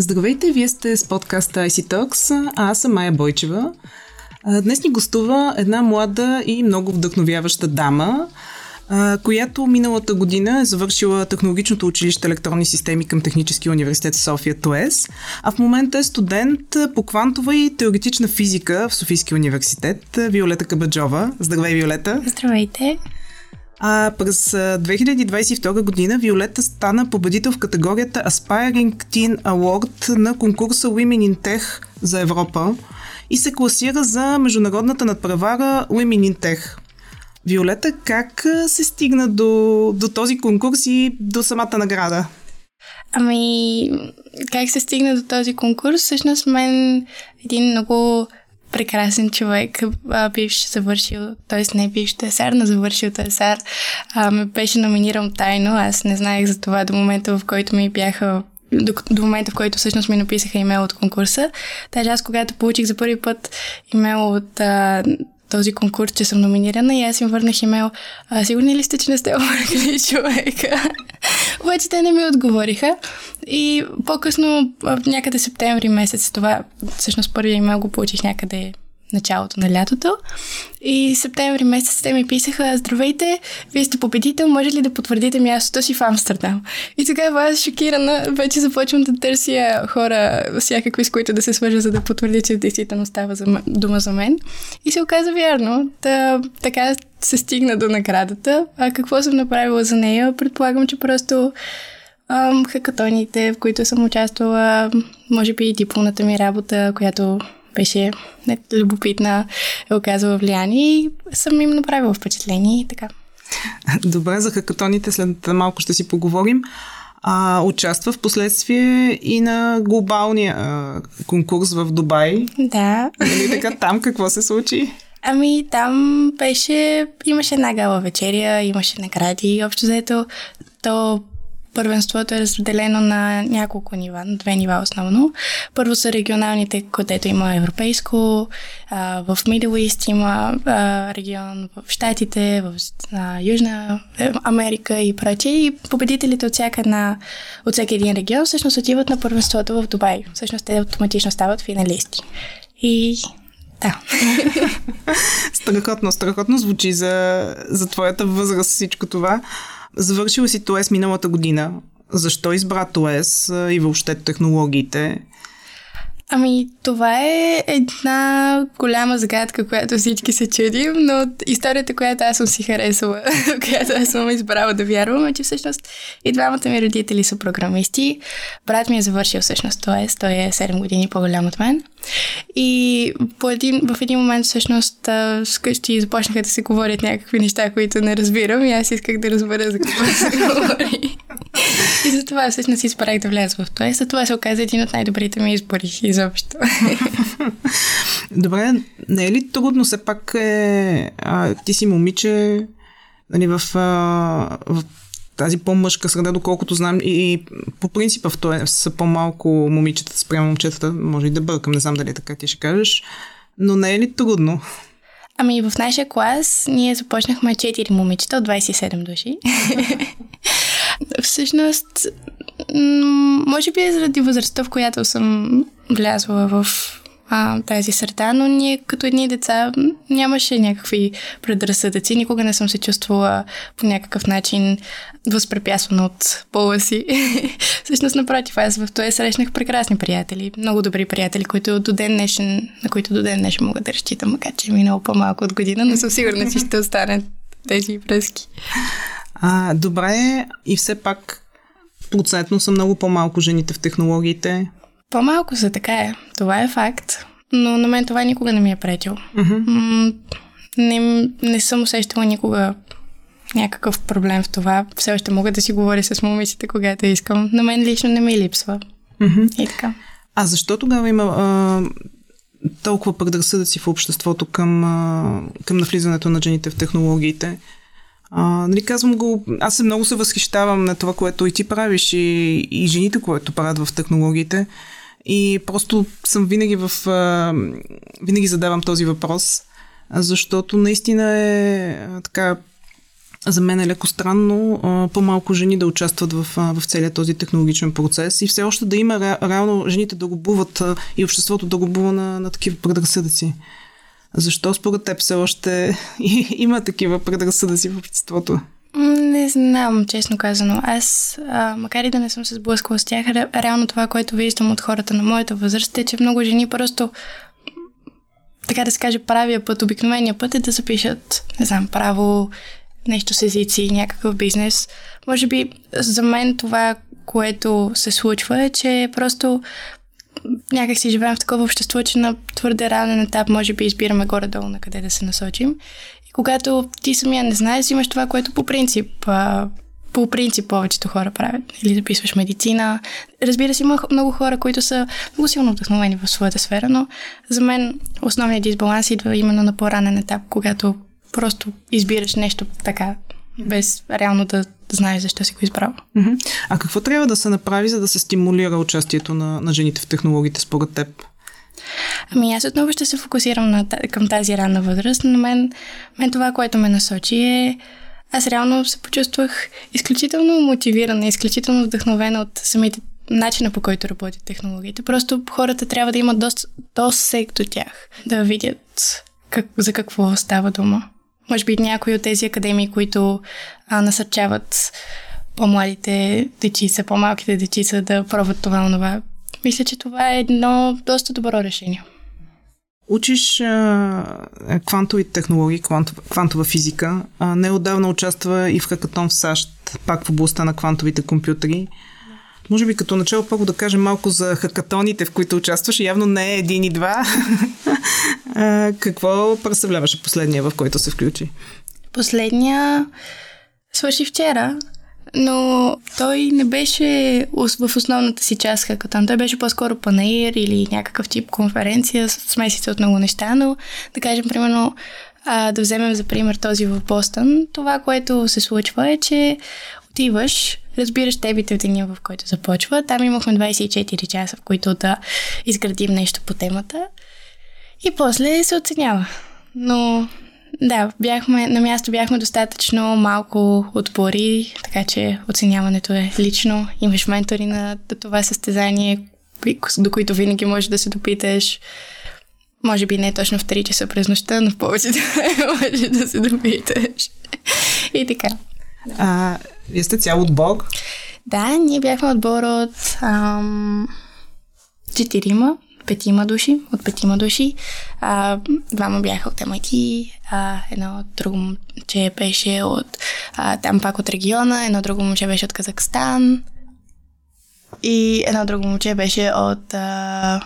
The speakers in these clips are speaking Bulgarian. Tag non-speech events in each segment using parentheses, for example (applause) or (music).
Здравейте, вие сте с подкаста IC Talks, а аз съм Майя Бойчева. Днес ни гостува една млада и много вдъхновяваща дама, която миналата година е завършила технологичното училище електронни системи към Технически университет София ТОЕС, а в момента е студент по квантова и теоретична физика в Софийския университет Виолета Кабаджова. Здравей, Виолета! Здравейте! А през 2022 година Виолета стана победител в категорията Aspiring Teen Award на конкурса Women in Tech за Европа и се класира за международната надпревара Women in Tech. Виолета, как се стигна до, до този конкурс и до самата награда? Ами, как се стигна до този конкурс? Всъщност мен един много прекрасен човек, бивш завършил, т.е. не бивш тесар, но завършил тесар, ме беше номиниран тайно. Аз не знаех за това до момента, в който ми бяха до, до момента, в който всъщност ми написаха имейл от конкурса. Даже аз, когато получих за първи път имейл от а, този конкурс, че съм номинирана и аз им върнах имейл. А, сигурни ли сте, че не сте (laughs) объркали човека? Обаче те не ми отговориха. И по-късно, някъде септември месец, това всъщност първия имейл го получих някъде началото на лятото. И септември месец те ми писаха, здравейте, вие сте победител, може ли да потвърдите мястото си в Амстердам? И тогава аз шокирана, вече започвам да търся хора, всякакви с които да се свържа, за да потвърдя, че действително става за, дума за мен. И се оказа вярно. Та, така се стигна до наградата. А какво съм направила за нея? Предполагам, че просто ам, хакатоните, в които съм участвала, може би и дипломната ми работа, която беше не, любопитна, е оказала влияние и съм им направила впечатление и така. Добре, за хакатоните след малко ще си поговорим. А, участва в последствие и на глобалния а, конкурс в Дубай. Да. Нали така там какво се случи? Ами там беше, имаше една гала вечеря, имаше награди. Общо заето то Първенството е разделено на няколко нива, на две нива основно. Първо са регионалните, където има европейско, а, в Middle East има а, регион, в Штатите, в а, Южна е, Америка и прочее. И победителите от, всяка една, от всеки един регион всъщност отиват на първенството в Дубай. Всъщност те автоматично стават финалисти. И да. (laughs) страхотно, страхотно звучи за, за твоята възраст всичко това. Завършила си ТОЕС миналата година. Защо избра ТОЕС и въобще технологиите? Ами, това е една голяма загадка, която всички се чудим, но историята, която аз съм си харесала, (laughs) която аз съм избрала да вярвам, е, че всъщност и двамата ми родители са програмисти. Брат ми е завършил всъщност т.е. той е 7 години по-голям от мен. И по един, в един момент всъщност вкъщи започнаха да се говорят някакви неща, които не разбирам и аз исках да разбера за какво се говори. И затова всъщност избрах да вляза в това. И за това се оказа един от най-добрите ми избори изобщо. Добре, не е ли трудно все пак е, а, ти си момиче нали, в, а, в тази по-мъжка среда, доколкото знам и, и по принцип в това са по-малко момичета спрямо момчетата, може и да бъркам, не знам дали е така ти ще кажеш, но не е ли трудно? Ами в нашия клас ние започнахме 4 момичета от 27 души. (laughs) Всъщност, може би е заради възрастта, в която съм влязла в а, тази среда, но ние като едни деца нямаше някакви предразсъдъци. Никога не съм се чувствала по някакъв начин възпрепятствана от пола си. (laughs) Всъщност, напротив, аз в това срещнах прекрасни приятели, много добри приятели, които до ден днешен, на които до ден днешен мога да разчитам, макар че е минало по-малко от година, но съм сигурна, че ще останат тези връзки. А, добре, и все пак процентно са много по-малко жените в технологиите. По-малко са, така е. Това е факт. Но на мен това никога не ми е претил. Uh-huh. Не, не съм усещала никога някакъв проблем в това. Все още мога да си говоря с момичета, когато искам. На мен лично не ми липсва. Uh-huh. И така. А защо тогава има а, толкова предразсъдъци в обществото към, а, към навлизането на жените в технологиите? А, нали, казвам го, аз се много се възхищавам на това, което и ти правиш и, и жените, което правят в технологиите. И просто съм винаги в... А, винаги задавам този въпрос, защото наистина е а, така за мен е леко странно а, по-малко жени да участват в, в целият този технологичен процес и все още да има ре, реално жените да го буват а, и обществото да го бува на, на такива предразсъдъци. Защо според теб все още (laughs) има такива предразсъдъци в обществото? Не знам, честно казано. Аз, а, макар и да не съм се сблъскала с тях, ре, реално това, което виждам от хората на моята възраст е, че много жени просто така да се каже, правия път, обикновения път е да запишат, не знам, право, нещо с езици, някакъв бизнес. Може би за мен това, което се случва е, че просто някак си живеем в такова общество, че на твърде ранен етап може би избираме горе-долу на къде да се насочим. И когато ти самия не знаеш, имаш това, което по принцип по принцип повечето хора правят. Или записваш медицина. Разбира се, има много хора, които са много силно вдъхновени в своята сфера, но за мен основният дисбаланс идва именно на по-ранен етап, когато просто избираш нещо така, без реално да знаеш защо си го избрал. А какво трябва да се направи, за да се стимулира участието на, на жените в технологиите според теб? Ами аз отново ще се фокусирам на, към тази ранна възраст, но мен, мен това, което ме насочи е аз реално се почувствах изключително мотивирана, изключително вдъхновена от самите начина по който работят технологиите. Просто хората трябва да имат доста, досег до тях, да видят как, за какво става дума. Може би някои от тези академии, които а, насърчават по-младите дечица, по-малките дечица да пробват това онова. Мисля, че това е едно доста добро решение. Учиш а, квантови технологии, квантова, квантова физика. А, неодавна участва и в хакатон в САЩ, пак в областта на квантовите компютри. Може би като начало първо да кажем малко за хакатоните, в които участваш. Явно не е един и два. (laughs) а, какво представляваше последния, в който се включи? Последния свърши вчера но той не беше в основната си част хакатон. Той беше по-скоро панаир или някакъв тип конференция с смесица от много неща, но да кажем, примерно, а, да вземем за пример този в Бостън, това, което се случва е, че отиваш, разбираш тебите от деня, в който започва. Там имахме 24 часа, в които да изградим нещо по темата. И после се оценява. Но да, бяхме, на място бяхме достатъчно малко отбори, така че оценяването е лично. Имаш ментори на това състезание, до които винаги можеш да се допиташ. Може би не точно в 3 часа през нощта, но в повечето (laughs) може да се допиташ. И така. А, вие сте цял отбор? Да, ние бяхме отбор от ам, четирима петима души, от петима души. А, двама бяха от MIT, а, едно друго момче беше от а, там пак от региона, едно друго момче беше от Казахстан и едно друго момче беше от а,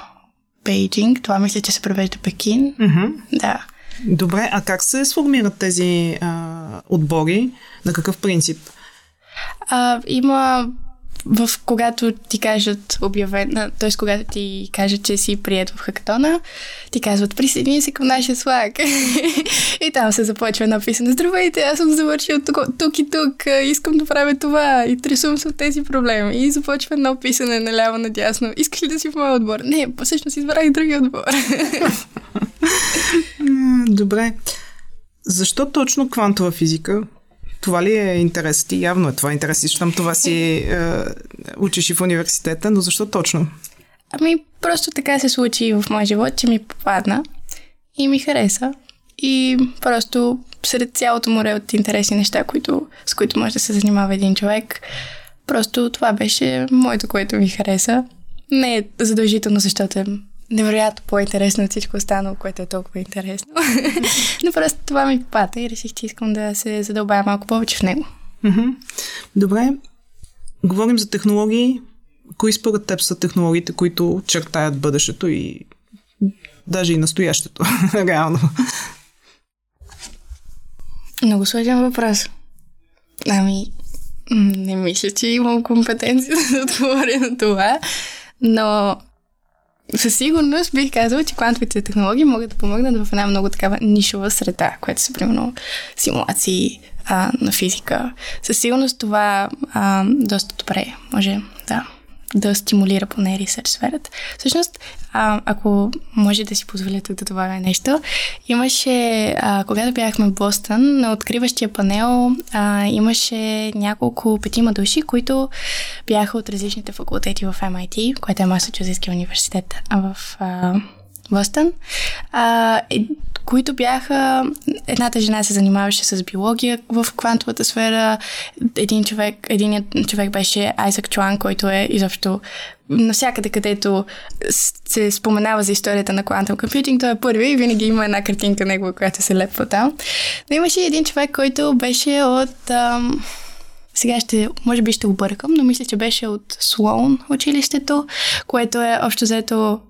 Бейджинг. Това мисля, че се превежда Пекин. Mm-hmm. Да. Добре, а как се сформират тези а, отбори? На какъв принцип? А, има в когато ти кажат обявена, т.е. когато ти кажат, че си прият в хакатона, ти казват присъедини се към нашия слаг. (laughs) и там се започва написано Здравейте, аз съм завършил тук, тук и тук, искам да правя това, и тресувам се от тези проблеми. И започва едно писане наляво надясно. Искаш ли да си в моя отбор? Не, всъщност избрах други отбор. (laughs) Добре. Защо точно квантова физика? Това ли е интересът ти? Явно е това интерес, защото това си е, учиш и в университета, но защо точно? Ами, просто така се случи в моя живот, че ми попадна и ми хареса. И просто сред цялото море от интересни неща, които, с които може да се занимава един човек, просто това беше моето, което ми хареса. Не е задължително, защото е невероятно по-интересно от всичко останало, което е толкова интересно. (laughs) Но просто това ми попада и реших, че искам да се задълбая малко повече в него. Добре. Говорим за технологии. Кои според теб са технологиите, които чертаят бъдещето и даже и настоящето, (laughs) реално? Много сложен въпрос. Ами, не мисля, че имам компетенция (laughs) да отговоря на това, но със сигурност бих казала, че квантовите технологии могат да помогнат в една много такава нишова среда, което са примерно симулации а, на физика. Със сигурност това а, доста добре може да да стимулира поне ресърч сферата. Всъщност, а, ако може да си позволите да добавя нещо, имаше, а, когато бяхме в Бостън, на откриващия панел а, имаше няколко петима души, които бяха от различните факултети в MIT, което е Масачузетския университет в а, Бостън, а, е, които бяха... Едната жена се занимаваше с биология в квантовата сфера, един човек, единият човек беше Айзак Чуан, който е изобщо навсякъде, където се споменава за историята на квантов компютинг, той е първи и винаги има една картинка негова, която се лепва там. Но имаше един човек, който беше от... Ам, сега ще, може би ще объркам, но мисля, че беше от Слоун училището, което е общо взето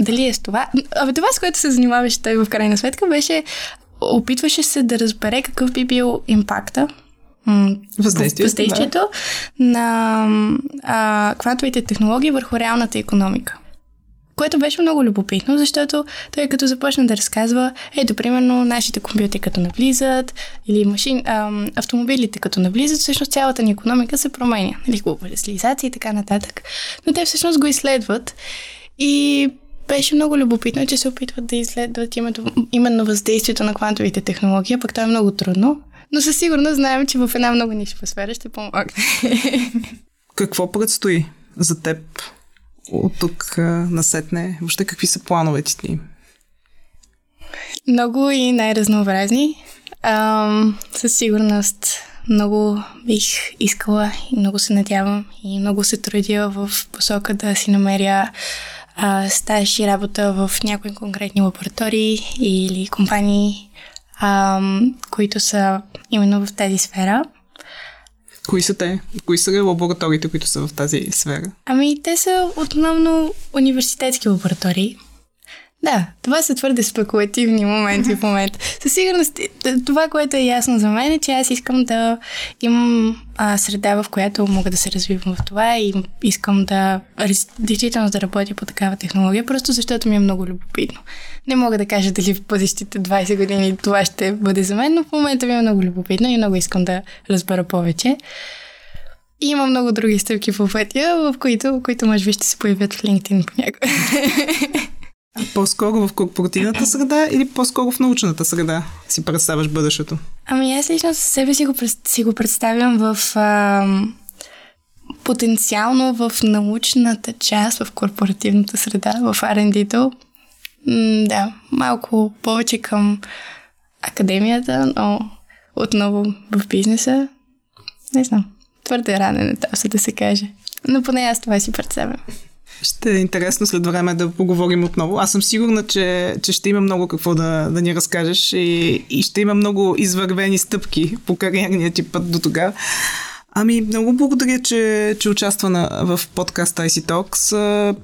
дали е с това? Абе, това, с което се занимаваше той в крайна сметка, беше опитваше се да разбере какъв би бил импакта, въздействието, въздействието да. на а, квантовите технологии върху реалната економика. Което беше много любопитно, защото той като започна да разказва, ето, примерно, нашите компютри като навлизат, или машин, ам, автомобилите като навлизат, всъщност цялата ни економика се променя, нали, глобализация и така нататък. Но те всъщност го изследват и беше много любопитно, че се опитват да изследват именно въздействието на квантовите технологии, пък това е много трудно. Но със сигурност знаем, че в една много нишова сфера ще помогне. Какво предстои за теб от тук насетне? Въобще какви са плановете ти? Много и най-разнообразни. Ам, със сигурност много бих искала и много се надявам и много се трудя в посока да си намеря а, стаж и работа в някои конкретни лаборатории или компании, а, които са именно в тази сфера. Кои са те? Кои са лабораториите, които са в тази сфера? Ами, те са основно университетски лаборатории. Да, това са твърде спекулативни моменти в момента. Със сигурност, това, което е ясно за мен е, че аз искам да имам а, среда, в която мога да се развивам в това и искам да действително да работя по такава технология, просто защото ми е много любопитно. Не мога да кажа дали в бъдещите 20 години това ще бъде за мен, но в момента ми е много любопитно и много искам да разбера повече. И има много други стъпки по пътя, в които, които може би ще се появят в LinkedIn понякога. (laughs) По-скоро в корпоративната среда или по-скоро в научната среда си представяш бъдещето? Ами аз лично със себе си го, си го представям в а, потенциално в научната част, в корпоративната среда, в. М- да, малко повече към академията, но отново в бизнеса. Не знам. Твърде ранен етап, за да се каже. Но поне аз това си представям. Ще е интересно след време да поговорим отново. Аз съм сигурна, че, че ще има много какво да, да ни разкажеш и, и ще има много извървени стъпки по кариерния ти път до тогава. Ами, много благодаря, че, че участва на, в подкаста IC Talks.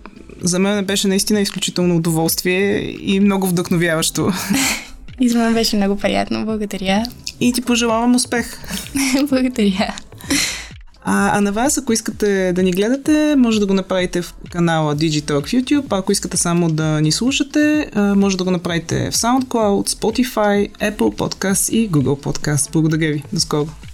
За мен беше наистина изключително удоволствие и много вдъхновяващо. (laughs) И за мен беше много приятно. Благодаря. И ти пожелавам успех. (laughs) благодаря. А, а на вас, ако искате да ни гледате, може да го направите в канала Digitalk в YouTube, а ако искате само да ни слушате, може да го направите в SoundCloud, Spotify, Apple Podcast и Google Podcast. Благодаря ви. До скоро.